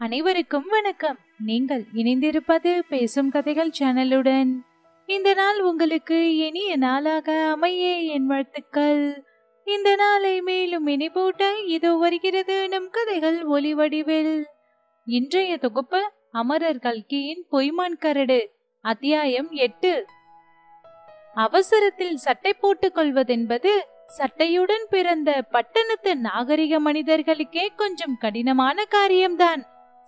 அனைவருக்கும் வணக்கம். நீங்கள் இணைந்திருப்பது பேசும் கதைகள் சேனலுடன். இந்த நாள் உங்களுக்கு இனிய நாளாக அமைய என் வாழ்த்துக்கள். இந்த நாளை மேலும் இனிப்பூட்ட இதோ வருகிறது நம் கதைகள் ஒலி வடிவில். இன்றைய தொகுப்பு அமரர் கல்கியின் பொய்மான் கரடு அத்தியாயம் எட்டு. அவசரத்தில் சட்டை போட்டுக் கொள்வதென்பது சட்டையுடன் பிறந்த பட்டணத்து நாகரிக மனிதர்களுக்கே கொஞ்சம் கடினமான காரியம்தான்.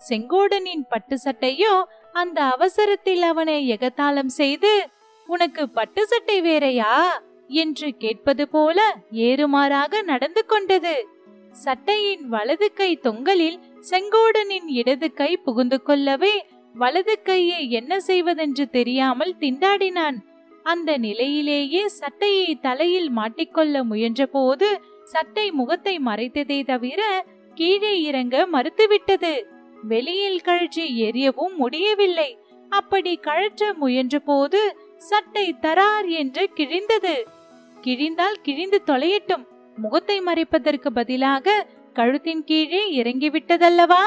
செங்கோடனின் பட்டு சட்டையோ அந்த அவசரத்தில் அவனை எகத்தாளம் செய்து உனக்கு பட்டு சட்டை வேறையா? என்று கேட்பது போல ஏறுமாறாக நடந்து கொண்டது. சட்டையின் வலது கை தொங்கலில் செங்கோடனின் இடது கை புகுந்து கொள்ளவே வலது கையை என்ன செய்வதென்று தெரியாமல் திண்டாடினான். அந்த நிலையிலேயே சட்டையை தலையில் மாட்டிக்கொள்ள முயன்றபோது சட்டை முகத்தை மறைத்ததே தவிர கீழே இறங்க மறுத்துவிட்டது. வெளியில் கழற்றி எரியவும் முடியவில்லை. அப்படி கழற்ற முயன்றபோது சட்டை தரார் என்று கிழிந்தது. கிழிந்தால் கிழிந்து தொலையட்டும். முகத்தை மறைப்பதற்கு பதிலாக கழுத்தின் கீழே இறங்கிவிட்டதல்லவா?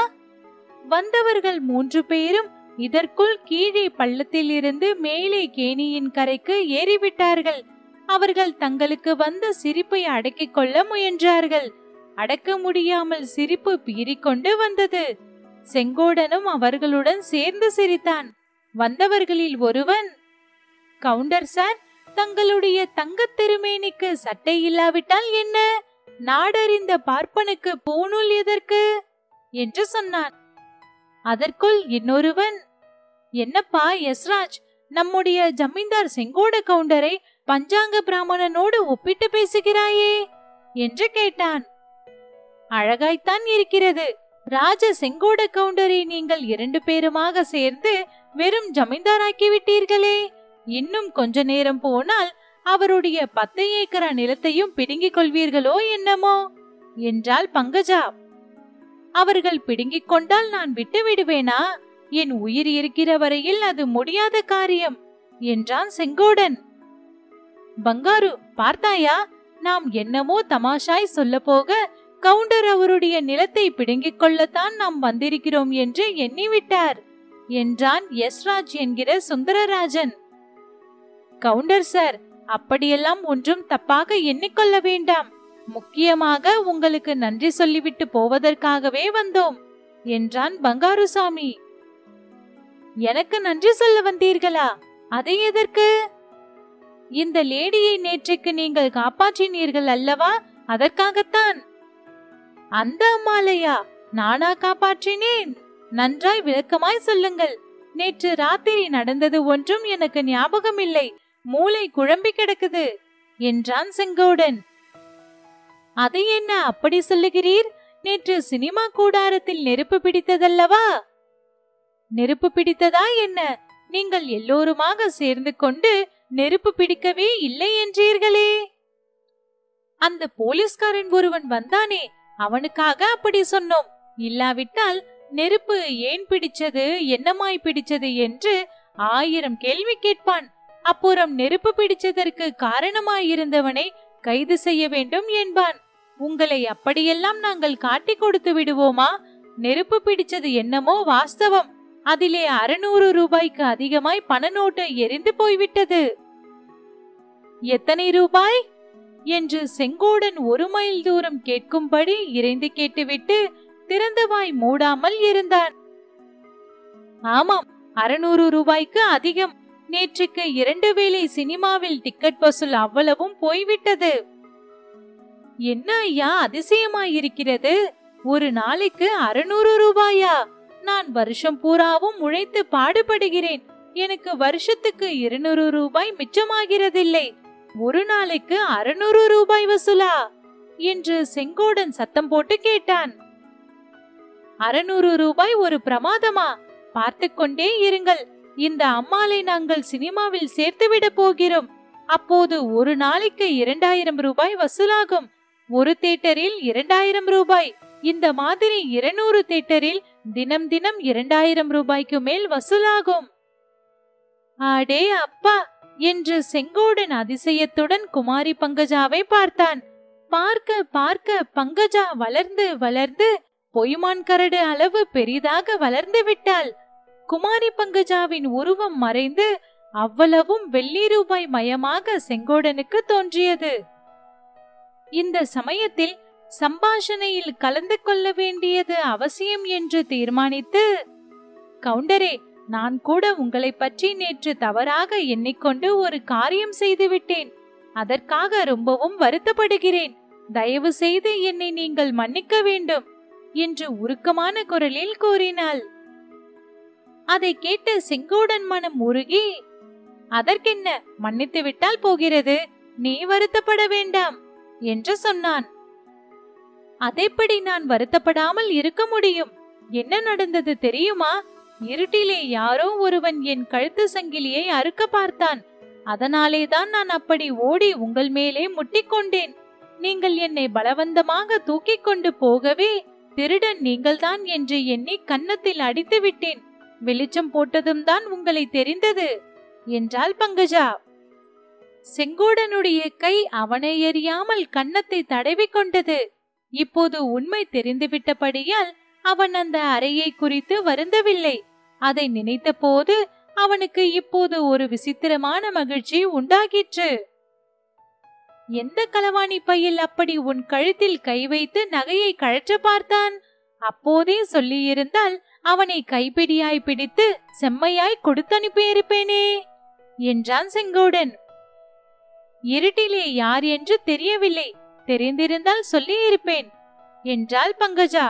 வந்தவர்கள் மூன்று பேரும் இதற்குள் கீழே பள்ளத்தில் இருந்து மேலே கேணியின் கரைக்கு ஏறிவிட்டார்கள். அவர்கள் தங்களுக்கு வந்த சிரிப்பை அடக்கிக் கொள்ள முயன்றார்கள். அடக்க முடியாமல் சிரிப்பு பீறிக்கொண்டு வந்தது. செங்கோடனும் அவர்களுடன் சேர்ந்து சிரித்தான். வந்தவர்களில் ஒருவன் கவுண்டர் சார் தங்களுடைய தங்கத் திருமேனிக்கு சட்டை இல்லாவிட்டால் என்ன? நாடறிந்த பார்ப்பனுக்கு பூணூல் எதற்கு? என்று சொன்னான். அதற்குள் இன்னொருவன் என்னப்பா யஸ்ராஜ் நம்முடைய ஜமீன்தார் செங்கோட கவுண்டரை பஞ்சாங்க பிராமணனோடு ஒப்பிட்டு பேசுகிறாயே? என்று கேட்டான். அழகாய்த்தான் இருக்கிறது ராஜ செங்கோட கவுண்டரை நீங்கள் இரண்டு பேருமாக சேர்ந்து வெறும் ஜமீன்தாராக்கி விட்டீர்களே இன்னும் கொஞ்ச நேரம் போனால் அவருடைய பத்து ஏக்கரா நிலத்தையும் பிடுங்கிக் கொள்வீர்களோ என்னமோ? என்றாள் பங்கஜா. அவர்கள் பிடுங்கிக் கொண்டால் நான் விட்டு விடுவேனா? என் உயிர் இருக்கிற வரையில் அது முடியாத காரியம் என்றான் செங்கோடன். பங்காரு பார்த்தாயா? நாம் என்னமோ தமாஷாய் சொல்ல போக கவுண்டர் அவருடைய நிலத்தை பிடுங்கிக் கொள்ளத்தான் நாம் வந்திருக்கிறோம் என்று எண்ணிவிட்டார் என்றான் யஸ்ராஜ் என்கிற சுந்தரராஜன். கவுண்டர் சார் அப்படியெல்லாம் ஒன்றும் தப்பாக எண்ணிக்கொள்ள வேண்டாம். முக்கியமாக உங்களுக்கு நன்றி சொல்லிவிட்டு போவதற்காகவே வந்தோம் என்றான் பங்காருசாமி. எனக்கு நன்றி சொல்ல வந்தீர்களா? அதை எதற்கு? இந்த லேடியை நேற்றைக்கு நீங்கள் காப்பாற்றினீர்கள் அல்லவா? அதற்காகத்தான். அந்த அம்மாலையா நானா காப்பாற்றினேன். நன்றாய் விளக்கமாய் சொல்லுங்கள். நேற்று ராத்திரி நடந்தது ஒன்றும் எனக்கு ஞாபகம் இல்லை மூளை குழம்பி கிடக்குது என்றான் செங்கோடன். அதை என்ன அப்படி சொல்லுகிறீர்? நேற்று சினிமா கூடாரத்தில் நெருப்பு பிடித்ததல்லவா? நெருப்பு பிடித்ததா என்ன? நீங்கள் எல்லோருமாக சேர்ந்து கொண்டு நெருப்பு பிடிக்கவே இல்லை என்றீர்களே. அந்த போலீஸ்காரன் ஒருவன் வந்தானே அவனுக்காக அப்படி சொன்னோம். இல்லாவிட்டால் நெருப்பு ஏன் பிடிச்சது என்னமாய் பிடிச்சது என்று ஆயிரம் கேள்வி கேட்பான். அப்புறம் நெருப்பு பிடிச்சதற்கு காரணமாயிருந்தவனை கைது செய்ய வேண்டும் என்பான். உங்களை அப்படியெல்லாம் நாங்கள் காட்டி கொடுத்து விடுவோமா? நெருப்பு பிடிச்சது என்னமோ வாஸ்தவம். அதிலே அறுநூறு ரூபாய்க்கு அதிகமாய் பண நோட்டு எரிந்து போய்விட்டது. எத்தனை ரூபாய்? என்று செங்கோடன் ஒரு மைல் தூரம் கேட்கும்படி இறைந்து கேட்டுவிட்டு திறந்தவாய் மூடாமல் இருந்தான். ஆமாம் அறுநூறு ரூபாய்க்கு அதிகம். நேற்றுக்கு இரண்டு வேளை சினிமாவில் டிக்கெட் வசூல் அவ்வளவும் போய்விட்டது. என்ன ஐயா அதிசயமாயிருக்கிறது? ஒரு நாளைக்கு அறுநூறு ரூபாயா? நான் வருஷம் பூராவும் உழைத்து பாடுபடுகிறேன். எனக்கு வருஷத்துக்கு இருநூறு ரூபாய் மிச்சமாகிறதில்லை. ஒரு நாளைக்கு அறுநூறு ரூபாய் வசூலா? என்று செங்கோடன் சத்தம் போட்டு கேட்டான். அறுநூறு ரூபாய் ஒரு பிரமாதமா? பார்த்து கொண்டே இருங்கள். இந்த அம்மாளை நாங்கள் சினிமாவில் சேர்த்து விட போகிறோம். அப்போது ஒரு நாளைக்கு இரண்டாயிரம் ரூபாய் வசூலாகும். ஒரு தேட்டரில் இரண்டாயிரம் ரூபாய். இந்த மாதிரி இருநூறு தேட்டரில் தினம் தினம் இரண்டாயிரம் ரூபாய்க்கு மேல் வசூலாகும். ஆடே அப்பா! என்று செங்கோடன் அதிசயத்துடன் குமாரி பங்கஜாவை பார்த்தான். பார்க்க பார்க்க பங்கஜா வளர்ந்து வளர்ந்து பொய்மான் கரடு அளவு பெரிதாக வளர்ந்து விட்டாள். குமாரி பங்கஜாவின் உருவம் மறைந்து அவ்வளவும் வெள்ளி ரூபாய் மயமாக செங்கோடனுக்கு தோன்றியது. இந்த சமயத்தில் சம்பாஷணையில் கலந்து கொள்ள வேண்டியது அவசியம் என்று தீர்மானித்து கவுண்டரே நான் கூட உங்களை பற்றி நேற்று தவறாக எண்ணிக்கொண்டு ஒரு காரியம் செய்துவிட்டேன். அதற்காக ரொம்பவும் வருத்தப்படுகிறேன். தயவு செய்து என்னை நீங்கள் மன்னிக்க வேண்டும் என்று உருக்கமான குரலில் கூறினாள். அதை கேட்ட செங்கோடன் மனம் உருகி அதற்கென்ன? மன்னித்து விட்டால் போகிறது. நீ வருத்தப்பட வேண்டாம் என்று சொன்னான். அதைப்படி நான் வருத்தப்படாமல் இருக்க முடியும்? என்ன நடந்தது தெரியுமா? இருட்டிலே யாரோ ஒருவன் என் கழுத்து சங்கிலியை அறுக்க பார்த்தான். அதனாலே தான் நான் அப்படி ஓடி உங்கள் மேலே முட்டிக்கொண்டேன் நீங்கள் என்னை பலவந்தமாக தூக்கிக் கொண்டு போகவே திருடன் நீங்கள்தான் என்று எண்ணி கன்னத்தில் அடித்து விட்டேன். வெளிச்சம் போட்டதும் தான் உங்களை தெரிந்தது என்றாள் பங்கஜா. செங்கோடனுடைய கை அவனை எறியாமல் கன்னத்தை தடவி கொண்டது. இப்போது உண்மை தெரிந்துவிட்டபடியால் அவன் அந்த அறையை குறித்து வருந்தவில்லை. அதை நினைத்த போது அவனுக்கு இப்போது ஒரு விசித்திரமான மகிழ்ச்சி உண்டாகிற்று. எந்த களவாணி பையில் அப்படி உன் கழுத்தில் கை வைத்து நகையை கழற்ற பார்த்தான்? அப்போதே சொல்லியிருந்தால் அவனை கைப்பிடியாய் பிடித்து செம்மையாய் கொடுத்தனுப்பியிருப்பேனே என்றான் செங்கோடன். இருட்டிலே யார் என்று தெரியவில்லை. தெரிந்திருந்தால் சொல்லியிருப்பேன் என்றாள் பங்கஜா.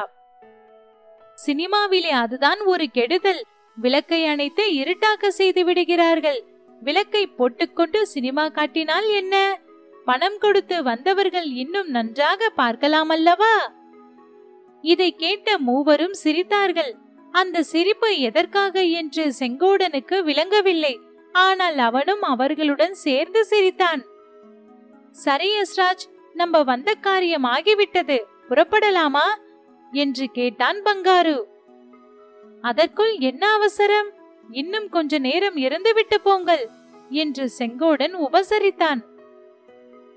சினிமாவிலே அதுதான் ஒரு கெடுதல். விளக்கை அணைத்து இருட்டாக்க செய்து விடுகிறார்கள். விளக்கை போட்டுக்கொண்டு சினிமா காட்டினால் என்ன? பணம் கொடுத்து வந்தவர்கள் இன்னும் நன்றாக பார்க்கலாம் அல்லவா? இதை கேட்ட மூவரும் சிரித்தார்கள். அந்த சிரிப்பு எதற்காக என்று செங்கோடனுக்கு விளங்கவில்லை. ஆனால் அவனும் அவர்களுடன் சேர்ந்து சிரித்தான். சரி யஸ்ராஜ் நம்ம வந்த காரியம் ஆகிவிட்டது. புறப்படலாமா? என்று கேட்டான் பங்காரு. அதற்குள் என்ன அவசரம்? இன்னும் கொஞ்ச நேரம் இருந்துவிட்டு போங்கள் என்று செங்கோடன் உபசரித்தான்.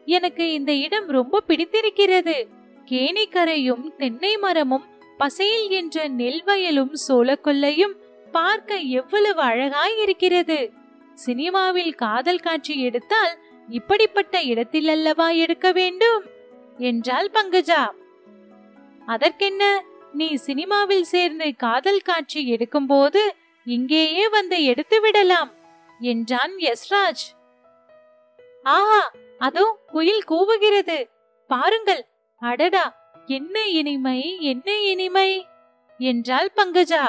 எனக்கு இந்த இடம் ரொம்ப பிடித்திருக்கிறது. கேணிக்கரையும் தென்னை மரமும் பசையில் என்ற நெல் வயலும் சோளக்கொல்லையும் பார்க்க எவ்வளவு அழகாய் இருக்கிறது. சினிமாவில் காதல் காட்சி எடுத்தால் இப்படிப்பட்ட இடத்தில் அல்லவா எடுக்க வேண்டும்? என்றாள் பங்கஜா. அதற்கென்ன? நீ சினிமாவில் சேர்ந்து காதல் காட்சி எடுக்கும்போது இங்கேயே வந்து எடுத்து விடலாம் என்றான் யஸ்ராஜ் ஆஹா அதோ குயில் கூவுகிறது. பாருங்கள். அடடா என்ன இனிமை என்ன இனிமை என்றாள் பங்கஜா.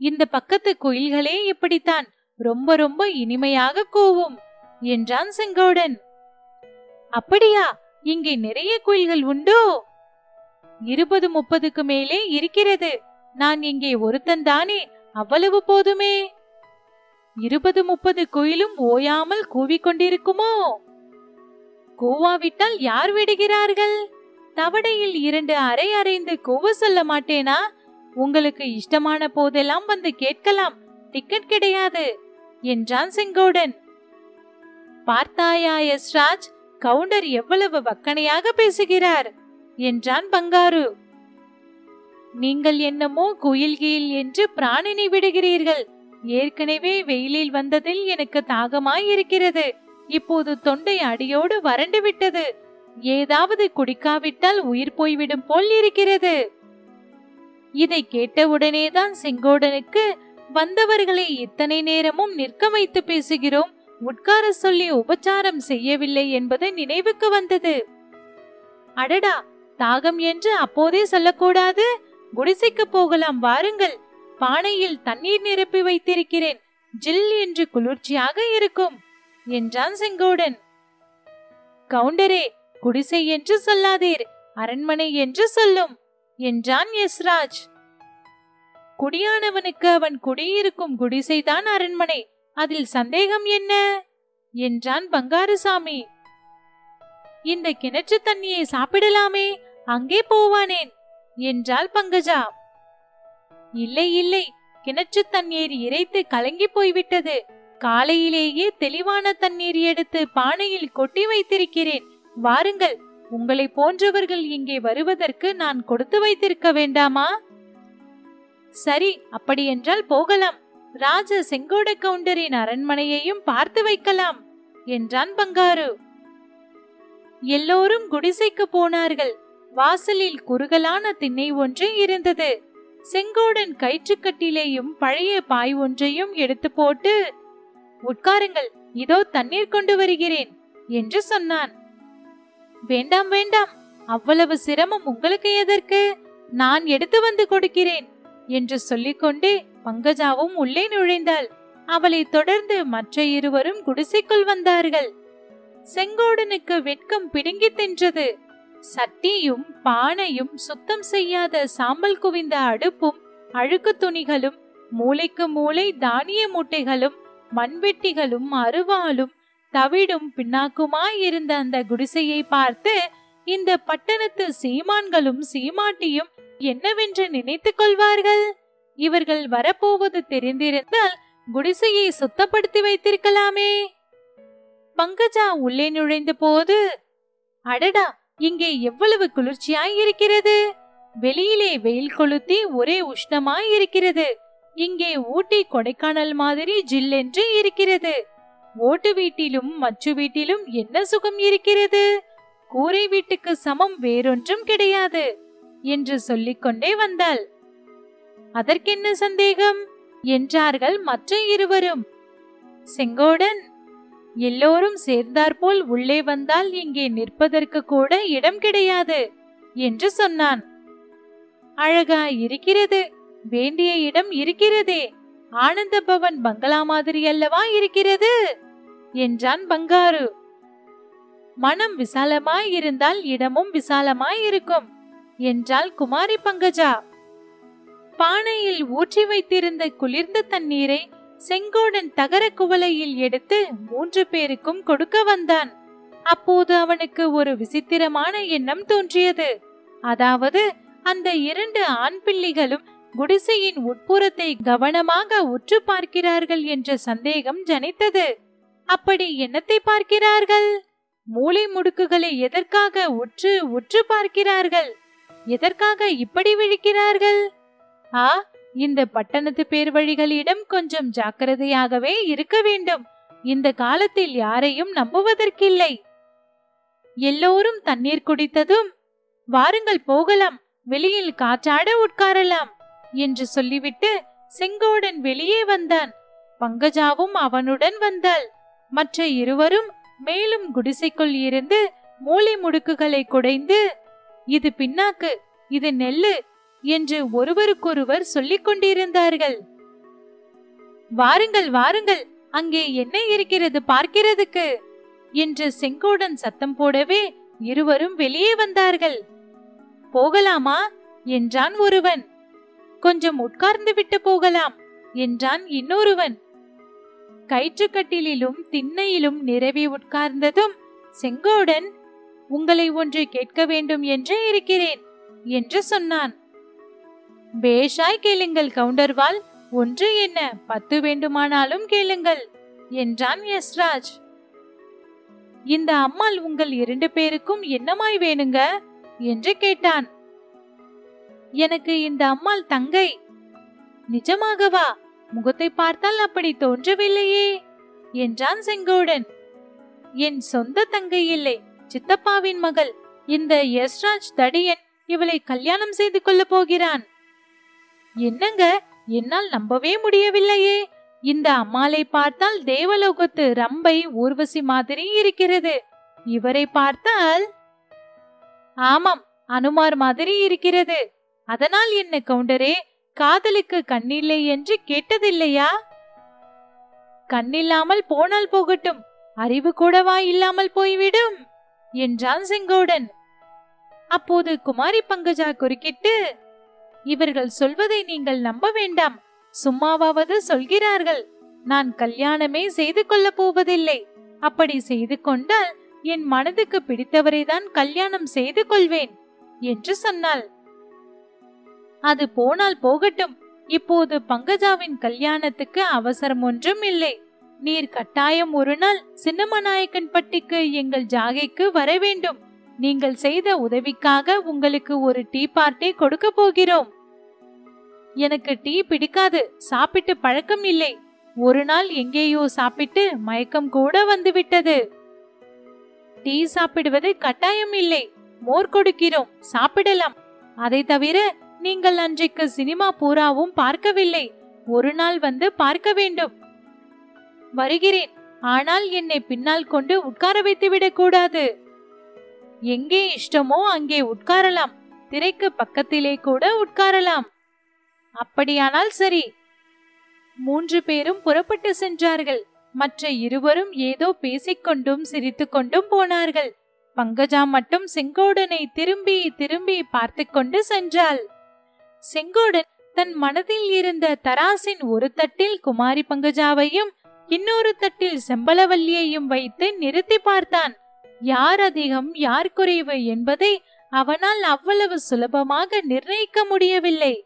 இந்த பக்கத்து குயில்களே இப்படித்தான். ரொம்ப ரொம்ப இனிமையாக கூவும் என்றான் செங்கோடன். அப்படியா இங்கே நிறைய குயில்கள் உண்டோ? இருபது முப்பதுக்கு மேலே இருக்கிறது. நான் இங்கே ஒருத்தன் தானே அவ்வளவு போதுமே. இருபது முப்பது குயிலும் ஓயாமல் கூவிக்கொண்டிருக்குமோ? கூவாவிட்டால் யார் விடுகிறார்கள்? தவடையில் இரண்டு அரை அரைந்து கூவ சொல்ல மாட்டேனா? உங்களுக்கு இஷ்டமான போதெல்லாம் வந்து கேட்கலாம். டிக்கெட் கிடையாது என்றான் செங்கோடன். பார்த்தாயா யஸ்ராஜ் கவுண்டர் எவ்வளவு வக்கனையாக பேசுகிறார்? என்றான் பங்காரு. நீங்கள் என்னமோ குயில் கீழ் என்று பிராணினை விடுகிறீர்கள். ஏற்கனவே வெயிலில் வந்ததில் எனக்கு தாகமாய் இருக்கிறது இப்போது தொண்டை அடியோடு வறண்டு விட்டது. ஏதாவது குடிக்காவிட்டால் உயிர் போய்விடும் போல் இருக்கிறது இதை கேட்டவுடனேதான் செங்கோடனுக்கு வந்தவர்களை இத்தனை நேரமும் நிற்க வைத்து பேசுகிறோம். உட்கார சொல்லி உபச்சாரம் செய்யவில்லை என்பது நினைவுக்கு வந்தது. அடடா! தாகம் என்று அப்போதே சொல்லக்கூடாது? குடிசைக்கு போகலாம் வாருங்கள். பானையில் தண்ணீர் நிரப்பி வைத்திருக்கிறேன். ஜில் என்று குளிர்ச்சியாக இருக்கும் என்றான் செங்கோடன். கவுண்டரே குடிசை என்று சொல்லாதீர் அரண்மனை என்று சொல்லும் என்றான் யஸ்ராஜ். குடியானவனுக்கு அவன் குடியிருக்கும் குடிசைதான் அரண்மனை. அதில் சந்தேகம் என்ன? என்றான் பங்காரசாமி. இந்த கிணற்று தண்ணியை சாப்பிடலாமே அங்கே போவானேன் என்றாள் பங்கஜா. இல்லை இல்லை கிணற்று தண்ணீர் இறைத்து கலங்கி போய்விட்டது. காலையிலேயே தெளிவான தண்ணீர் எடுத்து பானையில் கொட்டி வைத்திருக்கிறேன். வாருங்கள் உங்களை போன்றவர்கள் இங்கே வருவதற்கு நான் கொடுத்து வைத்திருக்க வேண்டாமா? சரி அப்படியென்றால் போகலாம். ராஜ செங்கோட கவுண்டரின் அரண்மனையையும் பார்த்து வைக்கலாம் என்றான் பங்காரு. எல்லோரும் குடிசைக்கு போனார்கள். வாசலில் குறுகலான திண்ணை ஒன்று இருந்தது. செங்கோடன் கயிற்றுக்கட்டிலேயும் பழைய பாய் ஒன்றையும் எடுத்து போட்டு உட்காருங்கள் இதோ தண்ணீர் கொண்டு வருகிறேன் என்று சொன்னான். வேண்டாம் வேண்டாம் அவ்வளவு சிரமம் உங்களுக்கு எதற்கு? நான் எடுத்து வந்து கொடுக்கிறேன் என்று சொல்லிக்கொண்டே பங்கஜாவும் உள்ளே நுழைந்தாள். அவளை தொடர்ந்து மற்ற இருவரும் குடிசைக்குள் வந்தார்கள். செங்கோடனுக்கு வெட்கம் பிடுங்கி தின்றது. சட்டியும் பானையும் சுத்தம் செய்யாத சாம்பல் குவிந்த அடுப்பும் அழுக்கு துணிகளும் மூளைக்கு மூளை தானிய மூட்டைகளும் மண்வெட்டிகளும் அருவாலும் தவிடும் பின்னாக்குமாய் இருந்த அந்த குடிசையை பார்த்து இந்த பட்டணத்து சீமான்களும் சீமாட்டியும் என்னவென்று நினைத்துக் கொள்வார்கள்? இவர்கள் வரப்போவது தெரிந்திருந்தால் குடிசையை சுத்தப்படுத்தி வைத்திருக்கலாமே. பங்கஜா உள்ளே நுழைந்த போது அடடா! இங்கே எவ்வளவு குளிர்ச்சியாய் இருக்கிறது? வெளியிலே வெயில் கொளுத்தி ஒரே உஷ்ணமாய் இருக்கிறது. இங்கே ஊட்டி கொடைக்கானல் மாதிரி ஜில்லென்று இருக்கிறது. ஓட்டு வீட்டிலும் மச்சு வீட்டிலும் என்ன சுகம் இருக்கிறது? கூரை வீட்டுக்கு சமம் வேறொன்றும் கிடையாது என்று சொல்லிக்கொண்டே வந்தாள். அதற்கென்ன சந்தேகம்? என்றார்கள் மற்ற இருவரும். செங்கோடன் எல்லோரும் சேர்ந்தாற்போல் உள்ளே வந்தால் இங்கே நிற்பதற்கு கூட இடம் கிடையாது என்று சொன்னான். அழகா இருக்கிறது வேண்டிய இடம் இருக்கிறதே ஆனந்த பவன் பங்களா மாதிரி அல்லவா இருக்கிறது? என்றான் பங்காரு. மனம் விசாலமாய் இருந்தால் இடமும் விசாலமாய் இருக்கும் என்றாள் குமாரி பங்கஜா. பானையில் ஊற்றி வைத்திருந்த குளிர்ந்த தண்ணீரை செங்கோடன் தகர குவளையில் எடுத்து மூன்று பேருக்கும் கொடுக்க வந்தான். அப்போது அவனுக்கு ஒரு விசித்திரமான எண்ணம் தோன்றியது. அதாவது அந்த இரண்டு ஆண் பிள்ளைகளும் குடிசையின் உட்புறத்தை கவனமாக உற்று பார்க்கிறார்கள் என்ற சந்தேகம் ஜனித்தது. அப்படி என்னத்தை பார்க்கிறார்கள்? மூளை முடுக்குகளை எதற்காக உற்று உற்று பார்க்கிறார்கள்? எதற்காக இப்படி விழிக்கிறார்கள்? ஆ இந்த பட்டணத்து பேர் வழிகளிடம் கொஞ்சம் ஜாக்கிரதையாகவே இருக்க வேண்டும். இந்த காலத்தில் யாரையும் நம்புவதற்கில்லை. எல்லோரும் தண்ணீர் குடித்ததும் வாருங்கள் போகலாம் வெளியில் காற்றாட உட்காரலாம் என்று சொல்லிவிட்டு செங்கோடன் வெளியே வந்தான். பங்கஜாவும் அவனுடன் வந்தாள். மற்ற இருவரும் மேலும் குடிசைக்குள் இருந்து மூளை முடுக்குகளை குடைந்து இது பின்னாக்கு இது நெல்லு என்று ஒருவருக்கொருவர் சொல்லிக் கொண்டிருந்தார்கள். வாருங்கள் வாருங்கள் அங்கே என்ன இருக்கிறது பார்க்கிறதுக்கு? என்று செங்கோடன் சத்தம் போடவே இருவரும் வெளியே வந்தார்கள். போகலாமா? என்றான் ஒருவன். கொஞ்சம் உட்கார்ந்து விட்டு போகலாம் என்றான் இன்னொருவன். கயிற்றுக்கட்டிலும் திண்ணையிலும் நிரவி உட்கார்ந்ததும் செங்கோடன் உங்களை ஒன்று கேட்க வேண்டும் என்று இருக்கிறேன் என்று சொன்னான். பேஷாய் கேளுங்கள் கவுண்டர்வால் ஒன்று என்ன? பத்து வேண்டுமானாலும் கேளுங்கள் என்றான் யஸ்ராஜ் இந்த அம்மாள் உங்கள் இரண்டு பேருக்கும் என்னமாய் வேணுங்க? என்று கேட்டான். எனக்கு இந்த அம்மாள் தங்கை. நிஜமாகவா? முகத்தை பார்த்தால் அப்படி தோன்றவில்லையே என்றான் செங்கோடன். என் சொந்த தங்கை இல்லை சித்தப்பாவின் மகள். இந்த யஸ்ராஜ் தடியன் இவளை கல்யாணம் செய்து கொள்ள போகிறான். என்னங்க? என்னால் நம்பவே முடியவில்லையே. இந்த அம்மாளை பார்த்தால் தேவலோகத்து ரம்பை ஊர்வசி மாதிரி இருக்கிறது. இவரை பார்த்தால் ஆமாம் அனுமார் மாதிரி இருக்கிறது. அதனால் என்ன கவுண்டரே காதலுக்கு கண்ணில்லை என்று கேட்டதில்லையா? கண்ணில்லாமல் போனால் போகட்டும் அறிவு கூடவா இல்லாமல் போய்விடும்? என்றான் செங்கோடன். அப்போது குமாரி பங்கஜா குறுக்கிட்டு இவர்கள் சொல்வதை நீங்கள் நம்ப வேண்டாம். சும்மாவாவது சொல்கிறார்கள். நான் கல்யாணமே செய்து கொள்ளப் போவதில்லை. அப்படி செய்து கொண்டால் என் மனதுக்கு பிடித்தவரை தான் கல்யாணம் செய்து கொள்வேன் என்று சொன்னாள். அது போனால் போகட்டும். இப்போது பங்கஜாவின் கல்யாணத்துக்கு அவசரம் ஒன்றும் இல்லை. நீர் கட்டாயம் ஒரு நாள் சின்னமநாயக்கன் பட்டிக்கு எங்கள் ஜாகைக்கு வர வேண்டும். நீங்கள் செய்த உதவிக்காக உங்களுக்கு ஒரு டீ பார்ட்டி கொடுக்க போகிறோம். எனக்கு டீ பிடிக்காது சாப்பிட்டு பழக்கம் இல்லை. ஒரு நாள் எங்கேயோ சாப்பிட்டு மயக்கம் கூட வந்துவிட்டது. டீ சாப்பிடுவது கட்டாயம் இல்லை. மோர் கொடுக்கிறோம் சாப்பிடலாம். அதை தவிர நீங்கள் அன்றைக்கு சினிமா பூராவும் பார்க்கவில்லை. ஒரு நாள் வந்து பார்க்க வேண்டும். வருகிறேன். ஆனால் என்னை பின்னால் கொண்டு உட்கார வைத்து விடக்கூடாது. எங்கே இஷ்டமோ அங்கே உட்காரலாம். திரைக்கு பக்கத்திலே கூட உட்காரலாம். அப்படியானால் சரி. மூன்று பேரும் புறப்பட்டு சென்றார்கள். மற்ற இருவரும் ஏதோ பேசிக்கொண்டும் சிரித்துக்கொண்டும் போனார்கள். பங்கஜா மட்டும் செங்கோடனை திரும்பி திரும்பி பார்த்து கொண்டு சென்றாள். செங்கோடன் தன் மனதில் இருந்த தராசின் ஒரு தட்டில் குமாரி பங்கஜாவையும் இன்னொரு தட்டில் செம்பலவல்லியையும் வைத்து நிறுத்தி பார்த்தான். யார் அதிகம் யார் குறைவு என்பதை அவனால் அவ்வளவு சுலபமாக நிர்ணயிக்க முடியவில்லை.